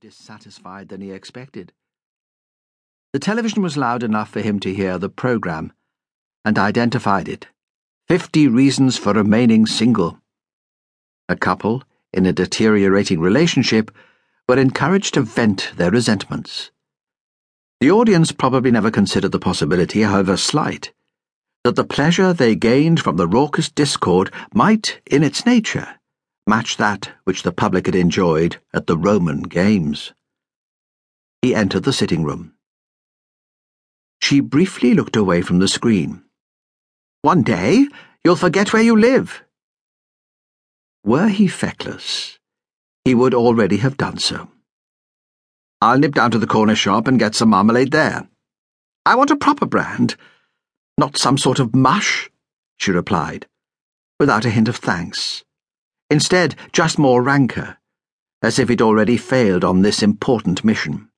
dissatisfied than he expected. The television was loud enough for him to hear the program and identified it 50 Reasons for Remaining Single. A couple in a deteriorating relationship were encouraged to vent their resentments. The audience probably never considered the possibility, however slight, that the pleasure they gained from the raucous discord might, in its nature, match that which the public had enjoyed at the Roman Games. He entered the sitting room. She briefly looked away from the screen. One day, you'll forget where you live. Were he feckless, he would already have done so. I'll nip down to the corner shop and get some marmalade there. I want a proper brand, not some sort of mush, she replied, without a hint of thanks. Instead, just more rancour, as if he'd already failed on this important mission.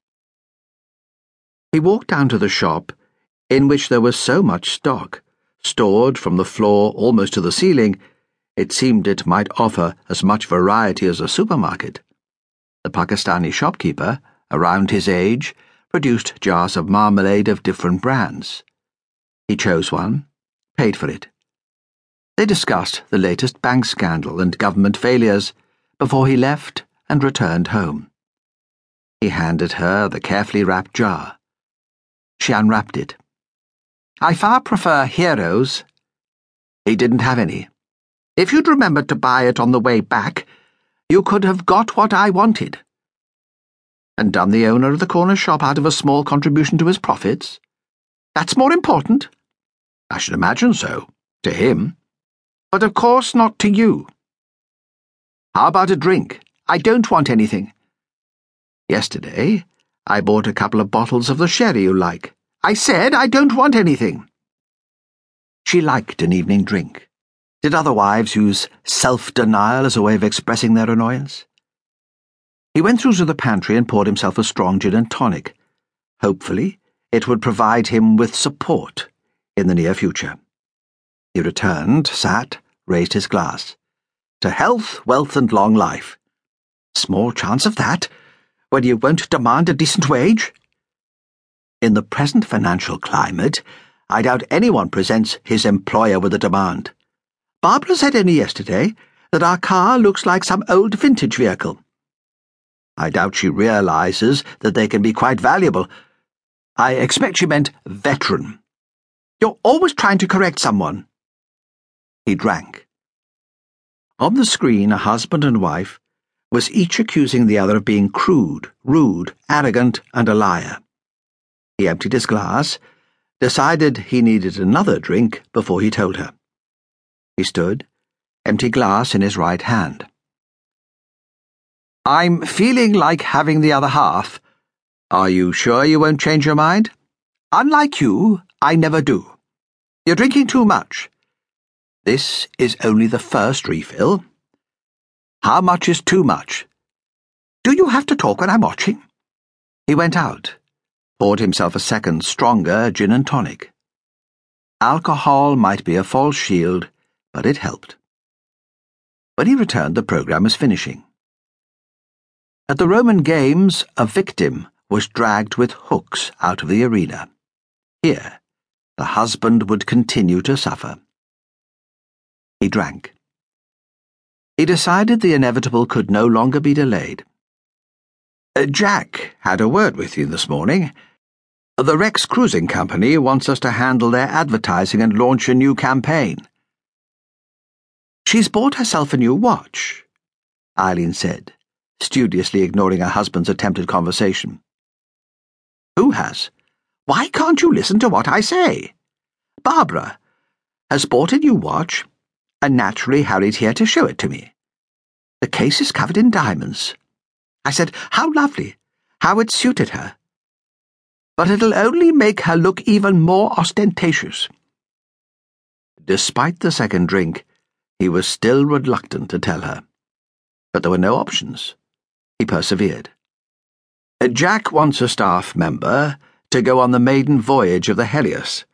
He walked down to the shop, in which there was so much stock, stored from the floor almost to the ceiling, it seemed it might offer as much variety as a supermarket. The Pakistani shopkeeper, around his age, produced jars of marmalade of different brands. He chose one, paid for it. They discussed the latest bank scandal and government failures before he left and returned home. He handed her the carefully wrapped jar. She unwrapped it. I far prefer heroes. He didn't have any. If you'd remembered to buy it on the way back, you could have got what I wanted. And done the owner of the corner shop out of a small contribution to his profits? That's more important. I should imagine so, to him but of course not to you. How about a drink? I don't want anything. Yesterday, I bought a couple of bottles of the sherry you like. I said I don't want anything. She liked an evening drink. Did other wives use self denial as a way of expressing their annoyance? He went through to the pantry and poured himself a strong gin and tonic. Hopefully, it would provide him with support in the near future. He returned, sat, raised his glass. To health, wealth, and long life. Small chance of that, when you won't demand a decent wage. In the present financial climate, I doubt anyone presents his employer with a demand. Barbara said only yesterday that our car looks like some old vintage vehicle. I doubt she realizes that they can be quite valuable. I expect she meant veteran. You're always trying to correct someone. He drank. On the screen, a husband and wife was each accusing the other of being crude, rude, arrogant, and a liar. He emptied his glass, decided he needed another drink before he told her. He stood, empty glass in his right hand. I'm feeling like having the other half. Are you sure you won't change your mind? Unlike you, I never do. You're drinking too much. This is only the first refill. How much is too much? Do you have to talk when I'm watching? He went out, poured himself a second, stronger gin and tonic. Alcohol might be a false shield, but it helped. When he returned, the program was finishing. At the Roman Games, a victim was dragged with hooks out of the arena. Here, the husband would continue to suffer. He drank. He decided the inevitable could no longer be delayed. Uh, Jack had a word with you this morning. The Rex Cruising Company wants us to handle their advertising and launch a new campaign. She's bought herself a new watch, Eileen said, studiously ignoring her husband's attempted conversation. Who has? Why can't you listen to what I say? Barbara has bought a new watch and naturally hurried here to show it to me. The case is covered in diamonds. I said, How lovely! How it suited her. But it'll only make her look even more ostentatious. Despite the second drink, he was still reluctant to tell her. But there were no options. He persevered. Jack wants a staff member to go on the maiden voyage of the Helios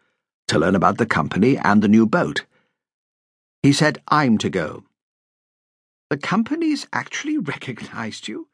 to learn about the company and the new boat. He said I'm to go. The company's actually recognized you?